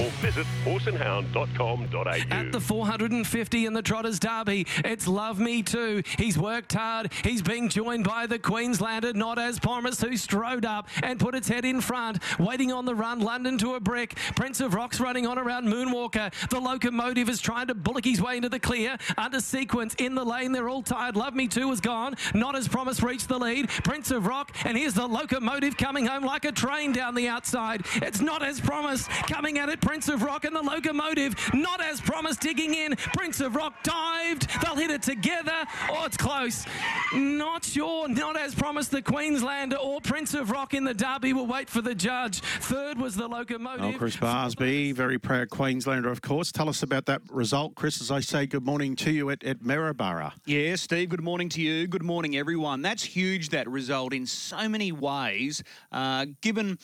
or visit horseandhound.com.au. At the 450 in the Trotters Derby, it's Love Me Too. He's worked hard. He's being joined by the Queenslander, not as promised, who strode up and put its head in front, waiting on the run. London to a brick. Prince of Rocks running on around Moonwalker. The locomotive is trying to bullock his way into the clear. Under sequence in the lane, they're all tired. Love Me Too is gone. Not as promised, reached the lead. Prince of Rock, and here's the locomotive coming home like a train down the outside. It's not as promised. Coming at it, Prince of Rock and the locomotive. Not as promised, digging in. Prince of Rock dived. They'll hit it together. Oh, it's close. Not sure. Not as promised. The Queenslander or Prince of Rock in the Derby will wait for the judge. Third was the locomotive. Oh, Chris Barsby, very proud Queenslander, of course. Tell us about that result, Chris, as I say good morning to you at, at Maryborough. Yeah, Steve, good morning to you. Good morning, everyone. That's huge, that result, in so many ways, uh, given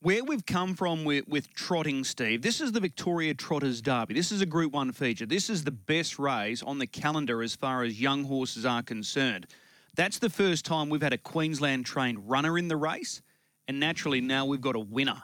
where we've come from with, with trotting, Steve. This is the Victoria Trotters Derby. This is a Group 1 feature. This is the best race on the calendar as far as young horses are concerned. That's the first time we've had a Queensland trained runner in the race, and naturally now we've got a winner.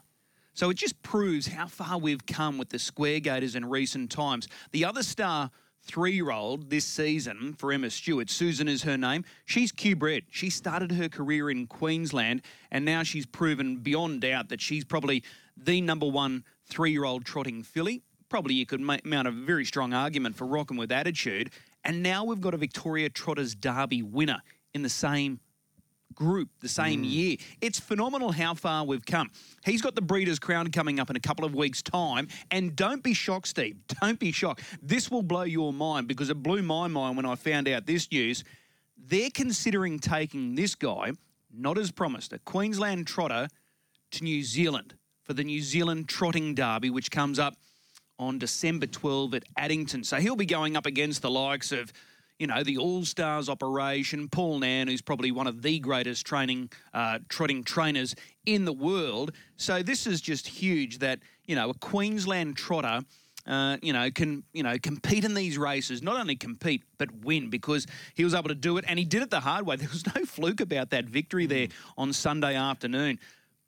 So it just proves how far we've come with the Square Gaiters in recent times. The other star three year old this season for Emma Stewart. Susan is her name. She's Q bred. She started her career in Queensland and now she's proven beyond doubt that she's probably the number one three year old trotting filly. Probably you could mount a very strong argument for rocking with attitude. And now we've got a Victoria Trotters Derby winner in the same group the same mm. year. It's phenomenal how far we've come. He's got the Breeders' Crown coming up in a couple of weeks' time. And don't be shocked, Steve. Don't be shocked. This will blow your mind because it blew my mind when I found out this news. They're considering taking this guy, not as promised, a Queensland trotter to New Zealand for the New Zealand Trotting Derby, which comes up on December 12 at Addington. So he'll be going up against the likes of you know, the All Stars operation, Paul Nairn, who's probably one of the greatest training uh, trotting trainers in the world. So this is just huge that you know a Queensland trotter. Uh, you know, can you know compete in these races? Not only compete but win because he was able to do it, and he did it the hard way. There was no fluke about that victory there on Sunday afternoon.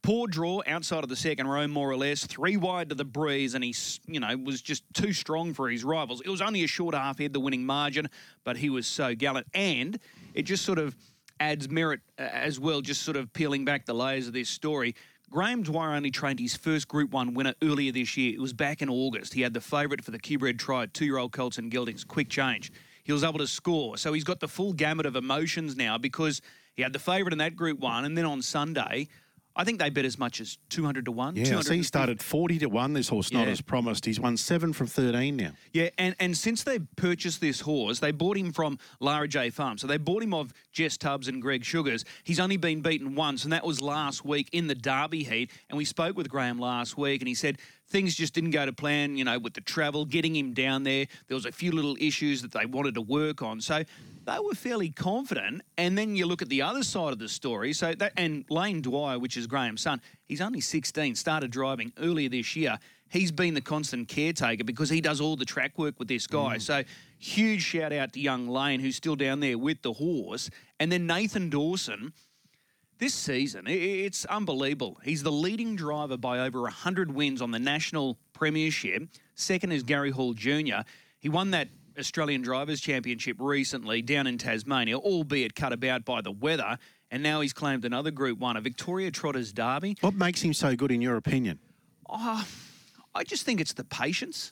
Poor draw outside of the second row, more or less. Three wide to the breeze, and he, you know, was just too strong for his rivals. It was only a short half head, the winning margin, but he was so gallant. And it just sort of adds merit uh, as well, just sort of peeling back the layers of this story. Graham Dwyer only trained his first Group 1 winner earlier this year. It was back in August. He had the favourite for the Q-Bred Triad, two-year-old Colts and Geldings. Quick change. He was able to score. So he's got the full gamut of emotions now because he had the favourite in that Group 1 and then on Sunday – I think they bet as much as 200 to 1. Yeah, so he started 40 to 1, this horse, not yeah. as promised. He's won 7 from 13 now. Yeah, and, and since they purchased this horse, they bought him from Lara J Farm. So they bought him of Jess Tubbs and Greg Sugars. He's only been beaten once, and that was last week in the Derby heat. And we spoke with Graham last week, and he said things just didn't go to plan, you know, with the travel, getting him down there. There was a few little issues that they wanted to work on. So they were fairly confident. And then you look at the other side of the story. So that and Lane Dwyer, which is Graham's son, he's only 16, started driving earlier this year. He's been the constant caretaker because he does all the track work with this guy. Mm. So huge shout out to young Lane, who's still down there with the horse. And then Nathan Dawson. This season, it's unbelievable. He's the leading driver by over 100 wins on the national premiership. Second is Gary Hall Jr. He won that Australian Drivers' Championship recently down in Tasmania, albeit cut about by the weather. And now he's claimed another Group 1, a Victoria Trotters Derby. What makes him so good, in your opinion? Oh, I just think it's the patience.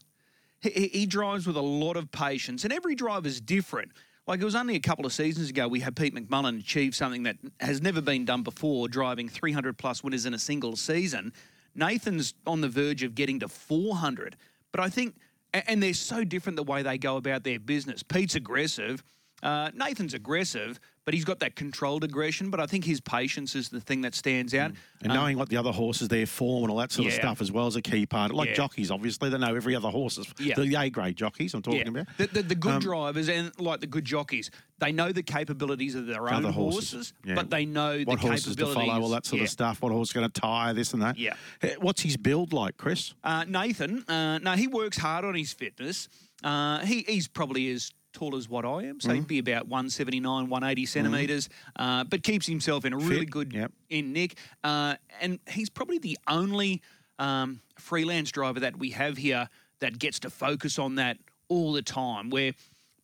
He, he drives with a lot of patience, and every driver's different. Like it was only a couple of seasons ago we had Pete McMullen achieve something that has never been done before, driving 300 plus winners in a single season. Nathan's on the verge of getting to 400, but I think and they're so different the way they go about their business. Pete's aggressive. Uh, Nathan's aggressive, but he's got that controlled aggression. But I think his patience is the thing that stands out. And Um, knowing what the other horses, their form and all that sort of stuff as well is a key part. Like Yeah. jockeys, obviously, they know every other horse. Yeah. The A grade jockeys I'm talking yeah, about. the, the, the good Um, drivers and like the good jockeys, they know the capabilities of their own horses, horses, yeah. but they know what the horses to follow, all that sort yeah. of stuff. What horse is going to tire, this and that. Yeah. Eh, What's his build like, Chris? Uh, Nathan, uh, no, he works hard on his fitness. Uh, he, he's probably as tall as what I am, so Mm-hmm. he'd be about 179, 180 centimetres, uh, but keeps himself in a really Fit, good yep. in nick. Uh, and he's probably the only um, freelance driver that we have here that gets to focus on that all the time, where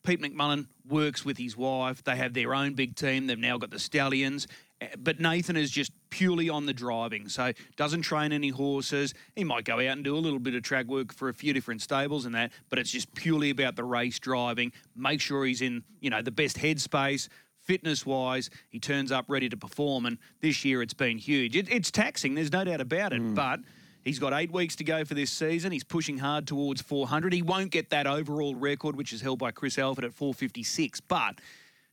Pete McMullen works with his wife. They have their own big team. They've now got the Stallions. But Nathan is just purely on the driving, so doesn't train any horses. He might go out and do a little bit of track work for a few different stables and that, but it's just purely about the race driving. Make sure he's in, you know, the best headspace, fitness wise. He turns up ready to perform, and this year it's been huge. It, it's taxing, there's no doubt about it, mm. but. He's got eight weeks to go for this season. He's pushing hard towards 400. He won't get that overall record, which is held by Chris Alford at 456. But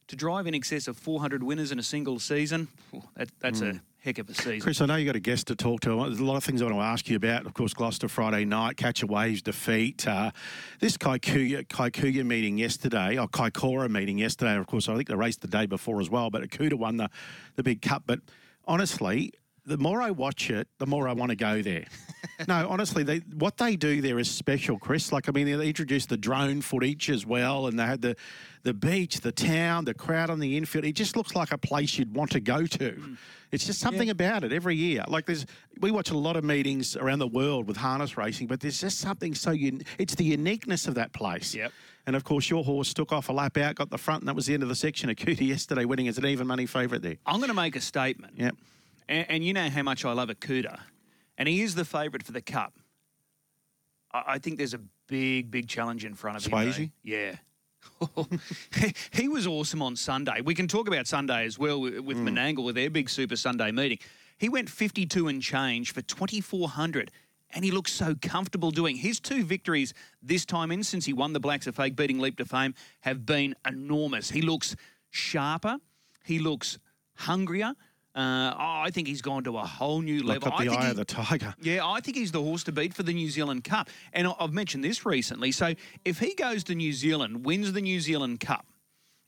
to drive in excess of 400 winners in a single season, that, that's a heck of a season. Chris, I know you've got a guest to talk to. There's a lot of things I want to ask you about. Of course, Gloucester Friday night, Catch a Waves defeat. Uh, this Kaikuya, Kaikuya meeting yesterday, or Kaikoura meeting yesterday, of course, I think they raced the day before as well, but Akuta won the, the big cup. But honestly, the more I watch it, the more I want to go there. no, honestly, they, what they do there is special, Chris. Like, I mean, they introduced the drone footage as well, and they had the, the beach, the town, the crowd on the infield. It just looks like a place you'd want to go to. Hmm. It's just something about it every year. Like, there's we watch a lot of meetings around the world with harness racing, but there's just something so un- it's the uniqueness of that place. Yep. And of course, your horse took off a lap out, got the front, and that was the end of the section. Akuta yesterday winning as an even money favourite there. I'm going to make a statement. Yep. And, and you know how much I love Akuta. And he is the favourite for the Cup. I, I think there's a big, big challenge in front of him. Swayze? though. Yeah. he was awesome on Sunday. We can talk about Sunday as well with, with mm. Menangle with their big Super Sunday meeting. He went 52 and change for 2,400 and he looks so comfortable doing. His two victories this time in since he won the Blacks A Fake beating Leap to Fame have been enormous. He looks sharper. He looks hungrier. Uh, oh, I think he's gone to a whole new Look level. I the think eye he- of the tiger. yeah, I think he's the horse to beat for the New Zealand Cup. And I've mentioned this recently. So if he goes to New Zealand, wins the New Zealand Cup,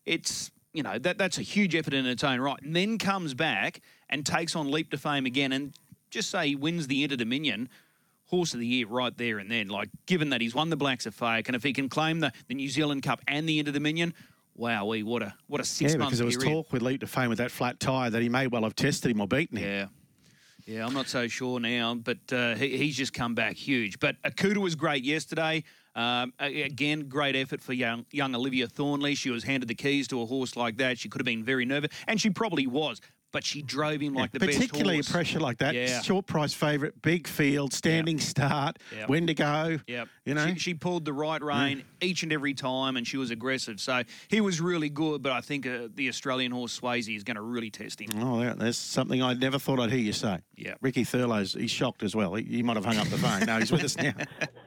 it's you know that that's a huge effort in its own right. And then comes back and takes on Leap to Fame again, and just say he wins the Inter Dominion. Horse of the year right there and then. Like, given that he's won the Blacks A Fake, and if he can claim the, the New Zealand Cup and the Inter Dominion, wow, what a what a six Yeah, month because there was period. talk with Leap to Fame with that flat tyre that he may well have tested him or beaten him. Yeah. Yeah, I'm not so sure now, but uh, he, he's just come back huge. But Akuta was great yesterday. Um, again, great effort for young, young Olivia Thornley. She was handed the keys to a horse like that. She could have been very nervous, and she probably was, but she drove him like the Particularly best horse. pressure like that. Yeah. Short price favourite, big field, standing start, Yep. when to go. Yep. You know? she, she pulled the right rein each and every time, and she was aggressive. So he was really good, but I think uh, the Australian horse Swayze is going to really test him. Oh, there- there's something I never thought I'd hear you say. Yeah. Ricky Thurlow's, he's shocked as well. He, he might have hung up the phone. No, he's with us now.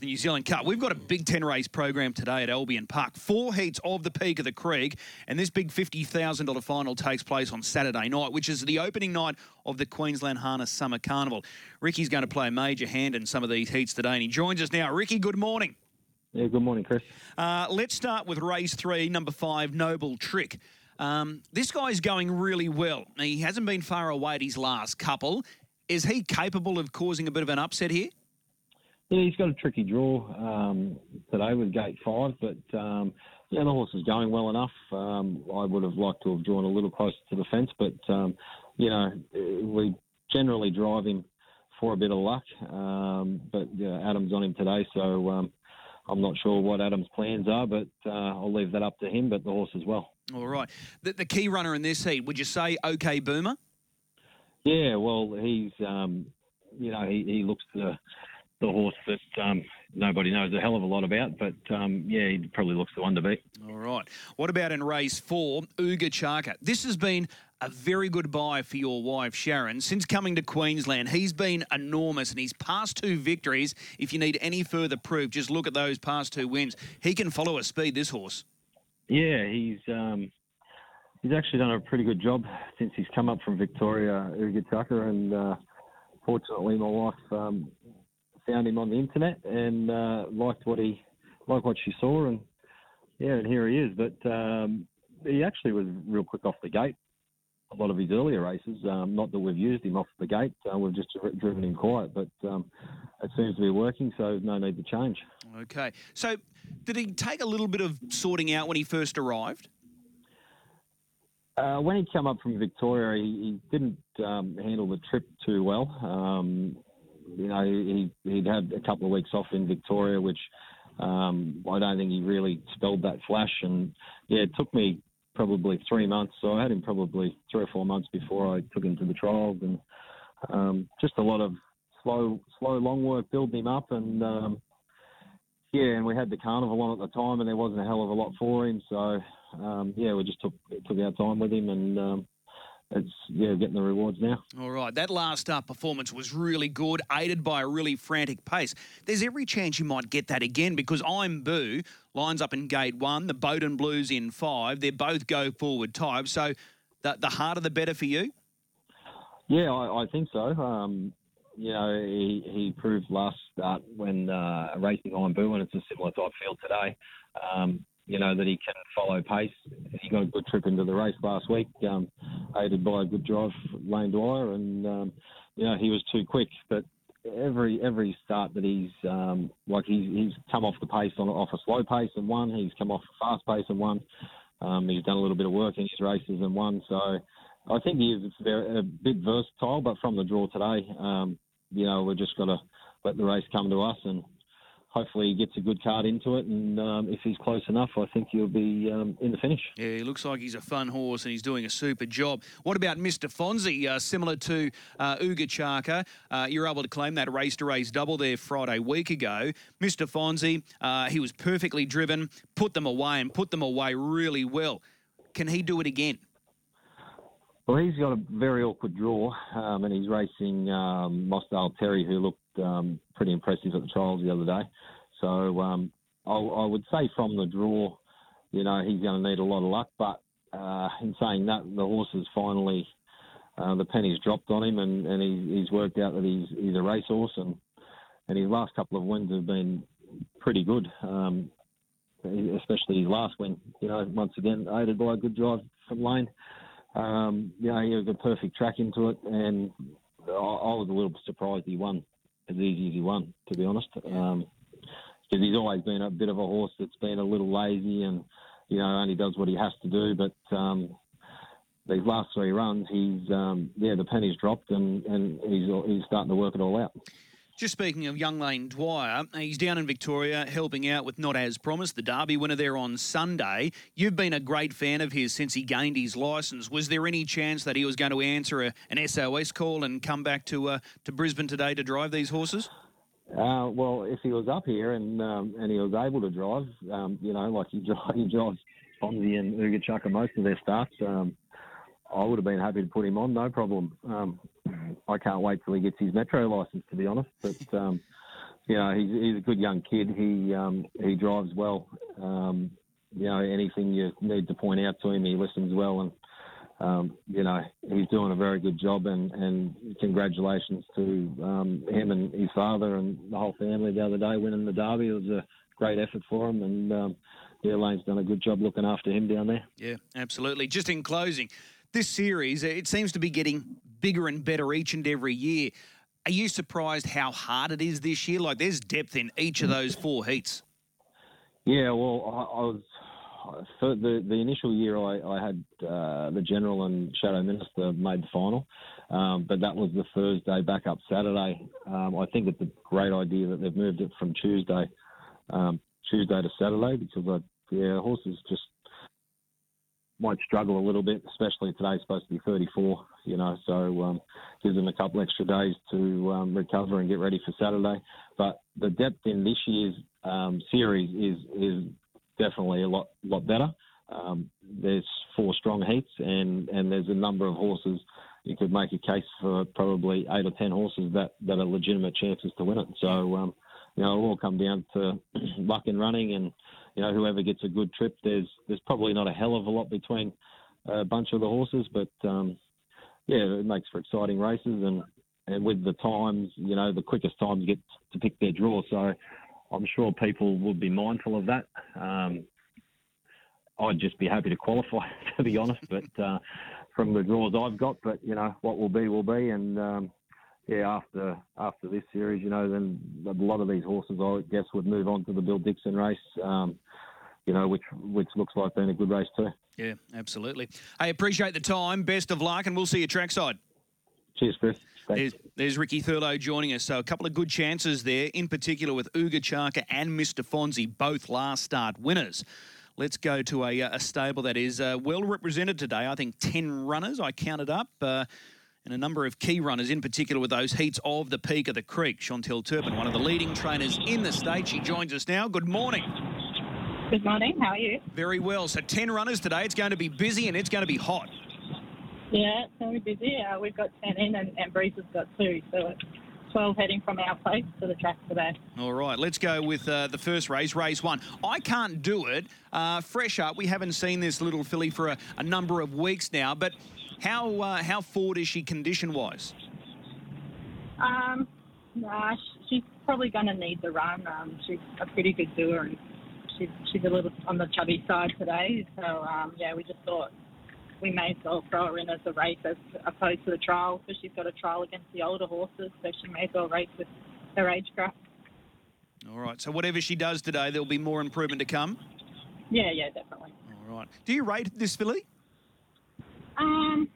the New Zealand Cup. We've got a Big Ten race program today at Albion Park. Four heats of the Peak of the Creek, and this big $50,000 final takes place on Saturday night, which is the opening night of the Queensland Harness Summer Carnival. Ricky's going to play a major hand in some of these heats today, and he joins us now. Ricky, good morning. Yeah, good morning, Chris. Uh, let's start with race three, number five, Noble Trick. Um, this guy's going really well. He hasn't been far away at his last couple. Is he capable of causing a bit of an upset here? Yeah, he's got a tricky draw um, today with gate five, but um, yeah, the horse is going well enough. Um, I would have liked to have drawn a little closer to the fence, but um, you know, we generally drive him for a bit of luck. Um, but yeah, Adam's on him today, so um, I'm not sure what Adam's plans are, but uh, I'll leave that up to him. But the horse as well. All right. The, the key runner in this heat, would you say OK Boomer? Yeah, well, he's um, you know he, he looks the the horse that um, nobody knows a hell of a lot about, but um, yeah, he probably looks the one to beat. All right. What about in race four, Uga Chaka? This has been a very good buy for your wife, Sharon. Since coming to Queensland, he's been enormous and he's past two victories. If you need any further proof, just look at those past two wins. He can follow a speed, this horse. Yeah, he's um, he's actually done a pretty good job since he's come up from Victoria, Uga Chaka, and uh, fortunately, my wife um, found him on the internet and uh, liked what he liked what she saw, and yeah, and here he is. But um, he actually was real quick off the gate. A lot of his earlier races, um, not that we've used him off the gate, uh, we've just driven him quiet, but um, it seems to be working, so no need to change. Okay, so did he take a little bit of sorting out when he first arrived? Uh, when he came up from Victoria, he, he didn't um, handle the trip too well. Um, you know, he, he'd had a couple of weeks off in Victoria, which um, I don't think he really spelled that flash. And yeah, it took me probably three months. So I had him probably three or four months before I took him to the trials, and um, just a lot of slow, slow, long work building him up. And um, yeah, and we had the carnival on at the time, and there wasn't a hell of a lot for him. So um, yeah, we just took took our time with him, and um, it's yeah getting the rewards now. All right, that last uh, performance was really good, aided by a really frantic pace. There's every chance you might get that again because I'm Boo lines up in gate one, the Bowden Blues in five. They're both go forward types, so the the harder the better for you. Yeah, I, I think so. Um, you know, he, he proved last start when uh, racing on Boo, and it's a similar type field today. Um, you know, that he can follow pace. He got a good trip into the race last week, um, aided by a good drive Lane Dwyer, and, um, you know, he was too quick. But every every start that he's, um, like, he's, he's come off the pace on off a slow pace and won. He's come off a fast pace and won. Um, he's done a little bit of work in his races and won. So I think he is very, a bit versatile, but from the draw today, um, you know, we're just got to let the race come to us and hopefully he gets a good card into it, and um, if he's close enough, I think he'll be um, in the finish. Yeah, he looks like he's a fun horse, and he's doing a super job. What about Mr. Fonzie? Uh, similar to uh, Uga Chaka, uh, you're able to claim that race to race double there Friday week ago. Mr. Fonzie, uh, he was perfectly driven, put them away, and put them away really well. Can he do it again? Well, he's got a very awkward draw, um, and he's racing um, Terry, who looked um, pretty impressive at the trials the other day. So um, I, I, would say from the draw, you know, he's going to need a lot of luck. But uh, in saying that, the horse has finally uh, the pennies dropped on him, and, and he, he's worked out that he's he's a racehorse, and and his last couple of wins have been pretty good. Um, especially his last win, you know, once again aided by a good drive from Lane. Um, you know, he had a perfect track into it, and I, I was a little surprised he won as easy as he won, to be honest. Um, because he's always been a bit of a horse that's been a little lazy and you know only does what he has to do. But um, these last three runs, he's um, yeah the penny's dropped and and he's he's starting to work it all out. Just speaking of young Lane Dwyer, he's down in Victoria helping out with Not As Promised, the Derby winner there on Sunday. You've been a great fan of his since he gained his licence. Was there any chance that he was going to answer a, an SOS call and come back to uh, to Brisbane today to drive these horses? Uh, well, if he was up here and um, and he was able to drive, um, you know, like he, drives, he drives Fonzie and Uga Chaka most of their starts, um, I would have been happy to put him on, no problem. Um, I can't wait till he gets his metro license, to be honest. But um, you know, he's, he's a good young kid. He um, he drives well. Um, you know, anything you need to point out to him, he listens well, and um, you know, he's doing a very good job. And, and congratulations to um, him and his father and the whole family the other day winning the derby. It was a great effort for him, and um, yeah, Lane's done a good job looking after him down there. Yeah, absolutely. Just in closing, this series it seems to be getting bigger and better each and every year. Are you surprised how hard it is this year? Like there's depth in each of those four heats. Yeah, well, I, I was the the initial year I, I had uh, the general and shadow minister made the final, um, but that was the Thursday back up Saturday. Um, I think it's a great idea that they've moved it from Tuesday um, Tuesday to Saturday because I, yeah horses just might struggle a little bit, especially today's supposed to be 34, you know, so um, gives them a couple extra days to um, recover and get ready for Saturday. But the depth in this year's um, series is is definitely a lot lot better. Um, there's four strong heats, and and there's a number of horses. You could make a case for probably eight or ten horses that that are legitimate chances to win it. So um, you know, it'll all come down to luck and running and you know, whoever gets a good trip, there's there's probably not a hell of a lot between a bunch of the horses, but um, yeah, it makes for exciting races and and with the times, you know, the quickest times get to pick their draw. So I'm sure people would be mindful of that. Um, I'd just be happy to qualify, to be honest. But uh, from the draws I've got, but you know, what will be will be. And um, yeah, after after this series, you know, then a lot of these horses, I guess, would move on to the Bill Dixon race. Um, you know, which which looks like being a good race too. Yeah, absolutely. I appreciate the time. Best of luck, and we'll see you trackside. Cheers, Chris. There's, there's, Ricky Thurlow joining us. So a couple of good chances there, in particular with Uga Chaka and Mr. Fonzie, both last start winners. Let's go to a, a stable that is uh, well represented today. I think 10 runners, I counted up. Uh, and a number of key runners, in particular with those heats of the peak of the creek. Chantal Turpin, one of the leading trainers in the state. She joins us now. Good morning. Good morning. How are you? Very well. So 10 runners today. It's going to be busy and it's going to be hot. Yeah, it's going to be busy. Uh, we've got 10 in and, and Breeze has got two. So it's 12 heading from our place to the track today. All right, let's go with uh, the first race, race one. I can't do it. Uh, fresh up, we haven't seen this little filly for a, a number of weeks now, but how uh, how forward is she condition wise? Um, nah, she's probably going to need the run. Um, she's a pretty good doer and she's, she's a little on the chubby side today. So, um, yeah, we just thought we may as well throw her in as a race as opposed to the trial because she's got a trial against the older horses, so she may as well race with her age group. All right. So whatever she does today, there'll be more improvement to come. Yeah, yeah, definitely. All right. Do you rate this filly? Um.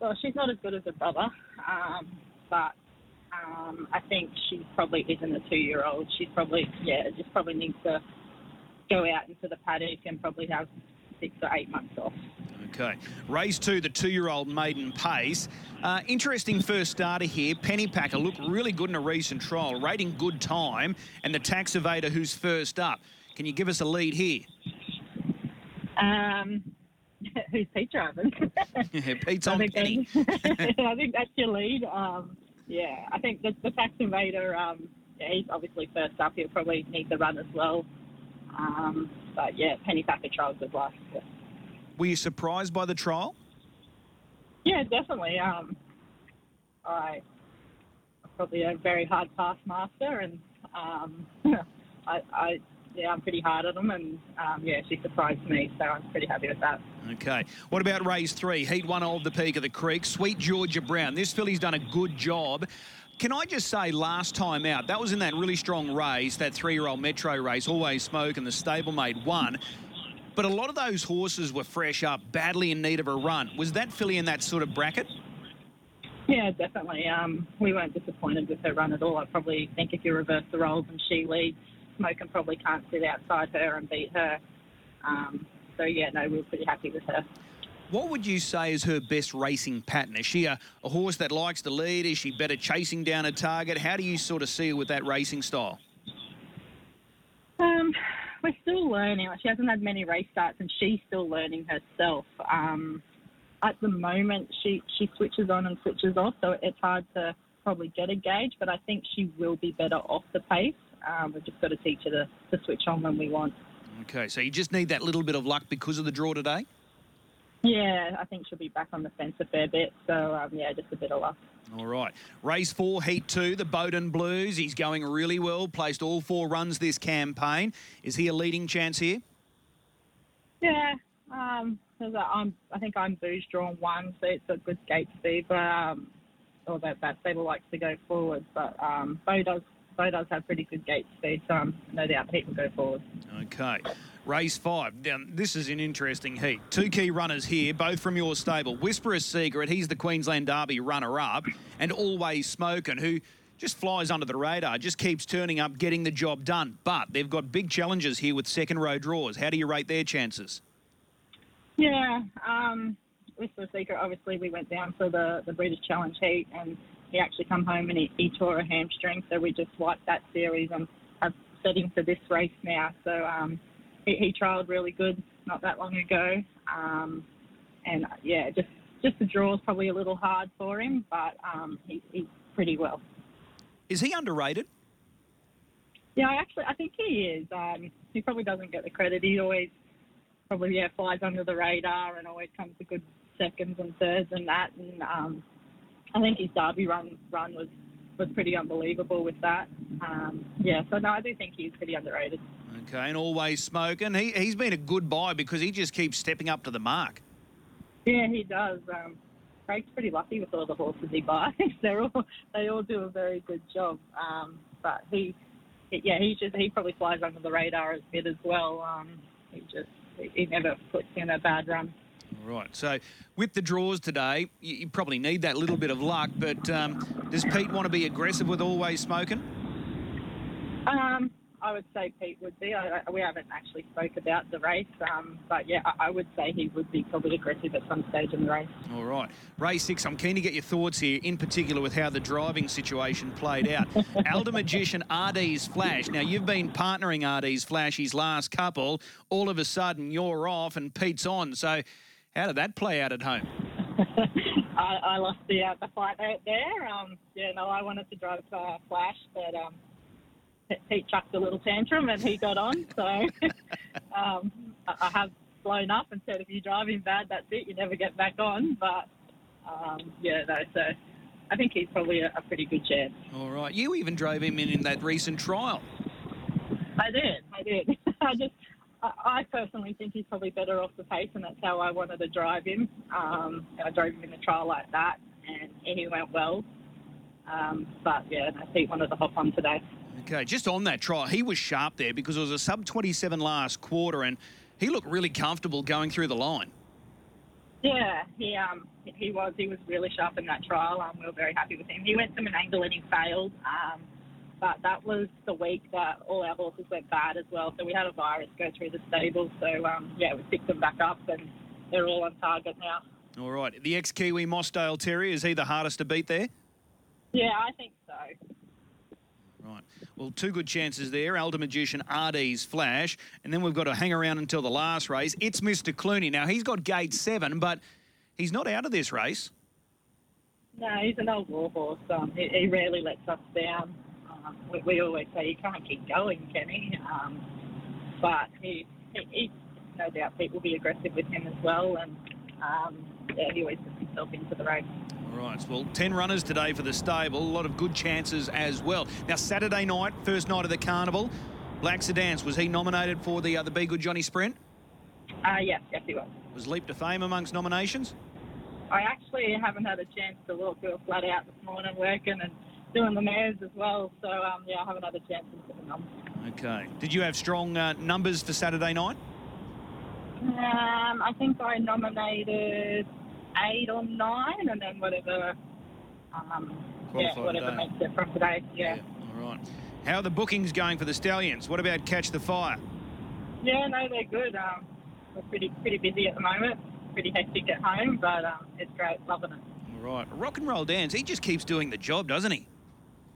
Well, she's not as good as her brother, um, but um, I think she probably isn't a two-year-old. She's probably yeah, just probably needs to go out into the paddock and probably have six or eight months off. Okay. Race two, the two-year-old maiden pace. Uh, interesting first starter here. Pennypacker looked really good in a recent trial, rating good time, and the tax evader who's first up. Can you give us a lead here? Um, who's Pete driving? yeah, Pete's on I Penny. I think that's your lead. Um, yeah, I think the, the tax invader, um, yeah, he's obviously first up. He'll probably need the run as well. Um, but yeah, Pennypacker trials good last. Yeah. Were you surprised by the trial? Yeah, definitely. Um, I I'm probably a very hard pass master, and um, I, I yeah, I'm pretty hard on them, and um, yeah, she surprised me, so I'm pretty happy with that. Okay. What about race three? Heat one of the peak of the creek. Sweet Georgia Brown. This filly's done a good job. Can I just say, last time out, that was in that really strong race, that three-year-old Metro race, Always Smoke, and the stablemate won. But a lot of those horses were fresh up, badly in need of a run. Was that filly in that sort of bracket? Yeah, definitely. Um, we weren't disappointed with her run at all. I probably think if you reverse the roles and she leads, Smoke and probably can't sit outside her and beat her. Um, so yeah, no, we were pretty happy with her. What would you say is her best racing pattern? Is she a, a horse that likes to lead? Is she better chasing down a target? How do you sort of see her with that racing style? Um, we're still learning. She hasn't had many race starts, and she's still learning herself. Um, at the moment, she she switches on and switches off, so it's hard to probably get a gauge. But I think she will be better off the pace. Um, we've just got to teach her to, to switch on when we want. Okay, so you just need that little bit of luck because of the draw today? Yeah, I think she'll be back on the fence a fair bit. So, um, yeah, just a bit of luck. All right. Race four, heat two, the Bowden Blues. He's going really well, placed all four runs this campaign. Is he a leading chance here? Yeah, um, I'm, I think I'm booze drawn one, so it's a good gate speed. But, um, or that, that stable likes to go forward. But um, Bo does Bo does have pretty good gate speed, so um, no doubt he will go forward. Okay. Race five. Now, this is an interesting heat. Two key runners here, both from your stable. Whisperer's Secret, he's the Queensland Derby runner-up, and Always Smoking, who just flies under the radar, just keeps turning up, getting the job done. But they've got big challenges here with second row draws. How do you rate their chances? Yeah, um, Whisperer's Secret, obviously we went down for the, the British Challenge heat and he actually come home and he, he tore a hamstring, so we just wiped that series and have set him for this race now. So um, he, he trialled really good not that long ago, um, and yeah, just just the draw is probably a little hard for him, but um, he, he's pretty well. Is he underrated? Yeah, I actually, I think he is. Um, he probably doesn't get the credit. He always probably yeah flies under the radar and always comes to good seconds and thirds and that. And um, I think his Derby run run was was pretty unbelievable with that. Um, yeah, so no, I do think he's pretty underrated. Okay, and always smoking. He he's been a good buy because he just keeps stepping up to the mark. Yeah, he does. Um, Craig's pretty lucky with all the horses he buys. They're all they all do a very good job. Um, but he, yeah, he just he probably flies under the radar a bit as well. Um, he just he never puts in a bad run. Right. So with the draws today, you, you probably need that little bit of luck. But um, does Pete want to be aggressive with always smoking? Um, I would say Pete would be. I, we haven't actually spoke about the race, um, but yeah, I, I, would say he would be probably aggressive at some stage in the race. All right, race six. I'm keen to get your thoughts here, in particular with how the driving situation played out. Elder Magician RD's Flash. Now you've been partnering RD's Flash his last couple. All of a sudden you're off and Pete's on. So how did that play out at home? I, I, lost the uh, the fight out there. Um, yeah, no, I wanted to drive uh, Flash, but um, Pete chucked a little tantrum and he got on. So um, I have blown up and said, if you drive him bad, that's it. You never get back on. But um, yeah, no, so I think he's probably a, a, pretty good chance. All right. You even drove him in in that recent trial. I did. I did. I just. I personally think he's probably better off the pace, and that's how I wanted to drive him. Um, I drove him in the trial like that, and he went well. Um, but yeah, Pete wanted to hop on today. Okay, just on that trial, he was sharp there because it was a sub 27 last quarter and he looked really comfortable going through the line. Yeah, he um he was he was really sharp in that trial. Um, we were very happy with him. He went from an angle and he failed. Um, but that was the week that all our horses went bad as well. So we had a virus go through the stable. So um, yeah, we picked them back up and they're all on target now. All right, the ex Kiwi Mossdale Terrier is he the hardest to beat there? Yeah, I think so. Right. Well, two good chances there. Elder Magician, RD's Flash. And then we've got to hang around until the last race. It's Mr. Clooney. Now, he's got gate seven, but he's not out of this race. No, he's an old war horse. Um, he, he, rarely lets us down. Um, we, we, always say he can't keep going, can he? Um, but he, he, he, no doubt Pete will be aggressive with him as well. And um, yeah, he always puts himself into the race. Right, well, 10 runners today for the stable. A lot of good chances as well. Now, Saturday night, first night of the carnival, Black Sedans, was he nominated for the, uh, the Be Good Johnny Sprint? Uh, yes, yes, he was. Was Leap to Fame amongst nominations? I actually haven't had a chance to look. We were flat out this morning working and doing the mares as well. So, um, yeah, I haven't had a chance to the. Okay. Did you have strong uh, numbers for Saturday night? Um, I think I nominated eight or nine, and then whatever, um, yeah, whatever day. makes it from today. Yeah. yeah. All right. How are the bookings going for the stallions? What about Catch the Fire? Yeah, no, they're good. Um, we're pretty pretty busy at the moment. Pretty hectic at home, but um, it's great. Loving it. All right. Rock and Roll Dance, he just keeps doing the job, doesn't he?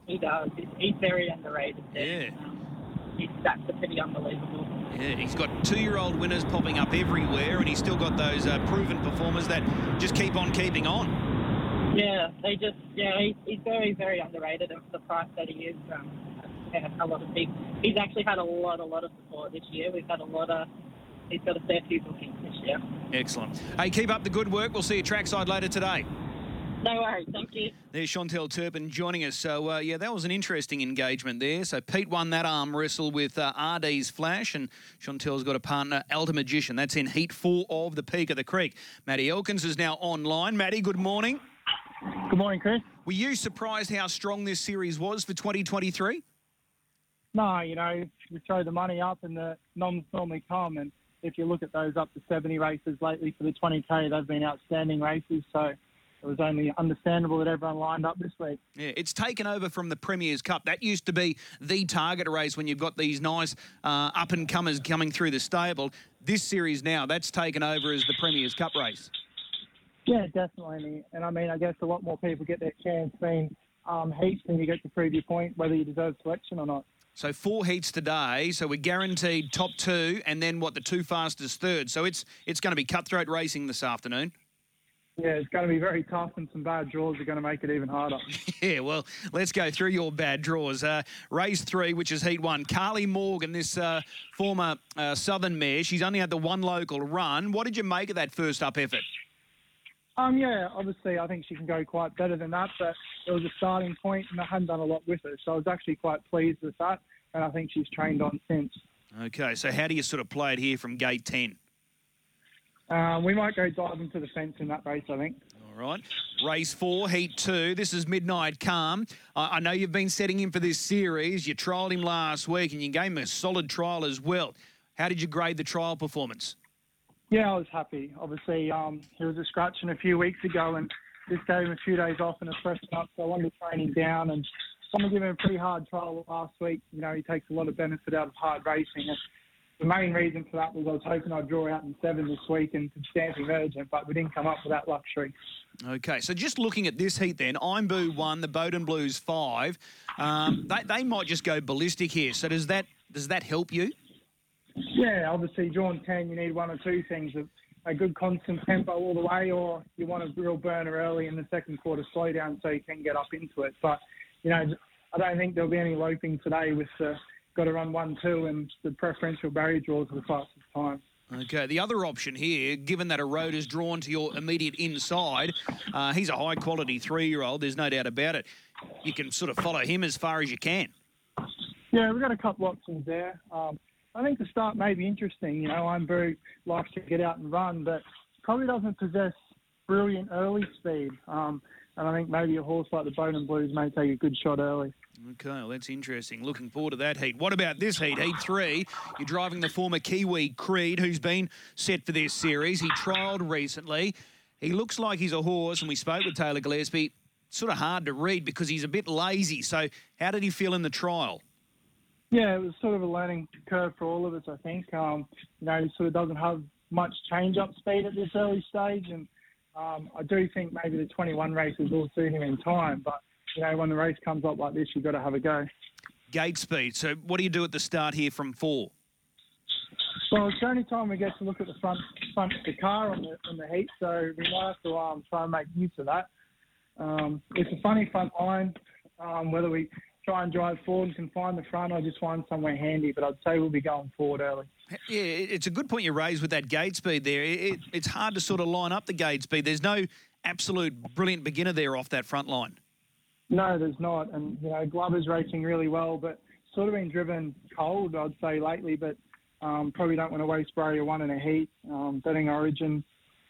He does. He's, very underrated. Yeah. Um, his stats are pretty unbelievable. Yeah, he's got two-year-old winners popping up everywhere, and he's still got those uh, proven performers that just keep on keeping on. Yeah, they just yeah, he, he's very very underrated, and for the price that he is, um, a lot of big. He's actually had a lot a lot of support this year. We've had a lot of. He's got a fair few bookings this year. Excellent. Hey, keep up the good work. We'll see you trackside later today. No worries. Thank you. There's Chantal Turpin joining us. So, uh, yeah, that was an interesting engagement there. So, Pete won that arm wrestle with uh, RD's Flash, and Chantal's got a partner, Elder Magician. That's in Heat 4 of the Peak of the Creek. Matty Elkins is now online. Matty, good morning. Good morning, Chris. Were you surprised how strong this series was for 2023? No, you know, you throw the money up and the noms normally come. And if you look at those up to 70 races lately for the 20K, they've been outstanding races. So, it was only understandable that everyone lined up this week. Yeah, it's taken over from the Premier's Cup. That used to be the target race when you've got these nice uh, up and comers coming through the stable. This series now, that's taken over as the Premier's Cup race. Yeah, definitely. And I mean, I guess a lot more people get their chance being um, heats and you get to prove your point whether you deserve selection or not. So four heats today. So we're guaranteed top two, and then what the two fastest third. So it's it's going to be cutthroat racing this afternoon. Yeah, it's going to be very tough, and some bad draws are going to make it even harder. Yeah, well, let's go through your bad draws. Uh, race three, which is heat one. Carly Morgan, this uh, former uh, Southern mare, she's only had the one local run. What did you make of that first up effort? Um, yeah, obviously, I think she can go quite better than that, but it was a starting point, and I hadn't done a lot with her, so I was actually quite pleased with that, and I think she's trained on since. Okay, so how do you sort of play it here from gate 10? Um, we might go diving to the fence in that race, I think. All right. Race four, heat two. This is Midnight Calm. I, I know you've been setting him for this series. You trialled him last week and you gave him a solid trial as well. How did you grade the trial performance? Yeah, I was happy. Obviously, um, he was a scratching a few weeks ago, and this gave him a few days off and a freshen up. So I wanted to train him down, and gonna give him a pretty hard trial last week. You know, he takes a lot of benefit out of hard racing. And the main reason for that was I was hoping I'd draw out in seven this week and substantially emergent, but we didn't come up with that luxury. Okay, so just looking at this heat then, Imbu one, the Bowden Blues five. Um, they, they might just go ballistic here. So does that does that help you? Yeah, obviously, drawn 10, you need one or two things a, a good constant tempo all the way, or you want a real burner early in the second quarter slow down so you can get up into it. But, you know, I don't think there'll be any loping today with the got to run 1 2 and the preferential barrier draws for the fastest time. Okay, the other option here, given that a road is drawn to your immediate inside, uh, he's a high quality three year old, there's no doubt about it. You can sort of follow him as far as you can. Yeah, we've got a couple options there. Um, I think the start may be interesting. You know, I'm very likes to get out and run, but probably doesn't possess brilliant early speed. Um, and I think maybe a horse like the Bowden Blues may take a good shot early. Okay, well, that's interesting. Looking forward to that heat. What about this heat, heat three? You're driving the former Kiwi Creed, who's been set for this series. He trialled recently. He looks like he's a horse, and we spoke with Taylor Gillespie. Sort of hard to read because he's a bit lazy. So, how did he feel in the trial? Yeah, it was sort of a learning curve for all of us, I think. Um, you know, he sort of doesn't have much change up speed at this early stage, and um, I do think maybe the 21 races will suit him in time, but you know, when the race comes up like this, you've got to have a go. Gate speed. So, what do you do at the start here from four? Well, it's the only time we get to look at the front front of the car on the on the heat, so we might have to um, try and make use of that. Um, it's a funny front line. Um, whether we try and drive forward and can find the front or just find somewhere handy, but I'd say we'll be going forward early. Yeah, it's a good point you raised with that gate speed there. It, it's hard to sort of line up the gate speed. There's no absolute brilliant beginner there off that front line. No, there's not. And, you know, Glover's racing really well, but sort of been driven cold, I'd say, lately. But um, probably don't want to waste barrier one in a heat. Um, betting Origin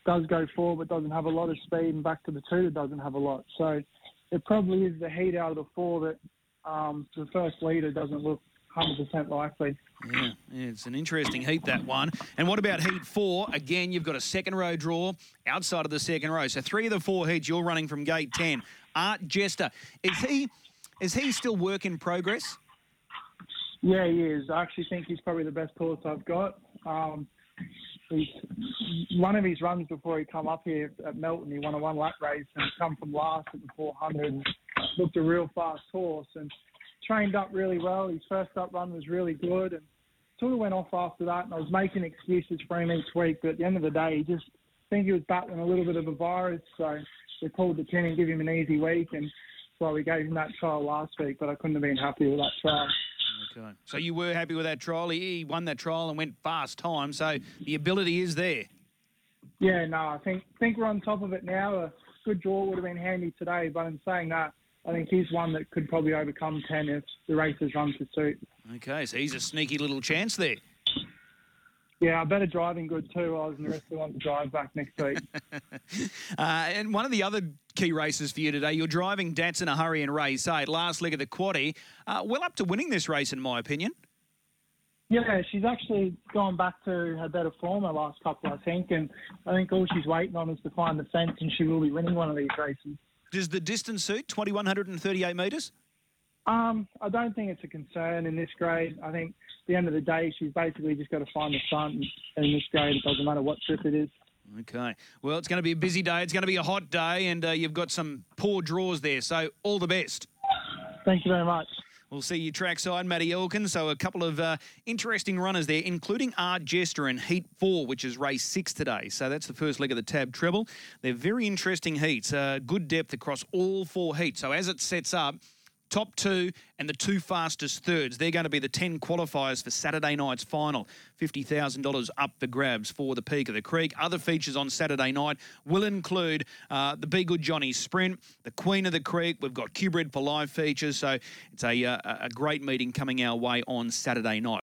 does go forward, but doesn't have a lot of speed, and back to the two, doesn't have a lot. So it probably is the heat out of the four that um, the first leader doesn't look 100% likely. Yeah, yeah, it's an interesting heat, that one. And what about heat four? Again, you've got a second row draw outside of the second row. So three of the four heats you're running from gate 10. Art Jester, is he is he still work in progress? Yeah, he is. I actually think he's probably the best horse I've got. Um, he's, one of his runs before he come up here at Melton, he won a one lap race and come from last at the 400 and looked a real fast horse and trained up really well. His first up run was really good and sort of went off after that. And I was making excuses for him each week, but at the end of the day, he just I think he was battling a little bit of a virus, so we pulled the pin and give him an easy week, and so we gave him that trial last week. But I couldn't have been happy with that trial. Okay. So you were happy with that trial. He won that trial and went fast time. So the ability is there. Yeah, no, I think think we're on top of it now. A good draw would have been handy today, but in saying that, I think he's one that could probably overcome ten if the races run to suit. Okay, so he's a sneaky little chance there. Yeah, I better driving good too. I was the rest of want to drive back next week. uh, and one of the other key races for you today, you're driving Dance in a Hurry and Race 8, last leg of the quaddy. Uh, well up to winning this race, in my opinion. Yeah, she's actually gone back to her better form her last couple, I think. And I think all she's waiting on is to find the fence, and she will be winning one of these races. Does the distance suit 2,138 metres? Um, I don't think it's a concern in this grade. I think at the end of the day, she's basically just got to find the front, and in this grade, it doesn't matter what trip it is. Okay. Well, it's going to be a busy day. It's going to be a hot day, and uh, you've got some poor draws there. So all the best. Thank you very much. We'll see you trackside, Matty Elkin. So a couple of uh, interesting runners there, including Art Jester in Heat 4, which is race 6 today. So that's the first leg of the Tab Treble. They're very interesting heats. Uh, good depth across all four heats. So as it sets up, top two and the two fastest thirds. They're going to be the 10 qualifiers for Saturday night's final. $50,000 up for grabs for the Peak of the Creek. Other features on Saturday night will include uh, the Be Good Johnny Sprint, the Queen of the Creek. We've got Q-Bred for live features. So it's a, uh, a great meeting coming our way on Saturday night.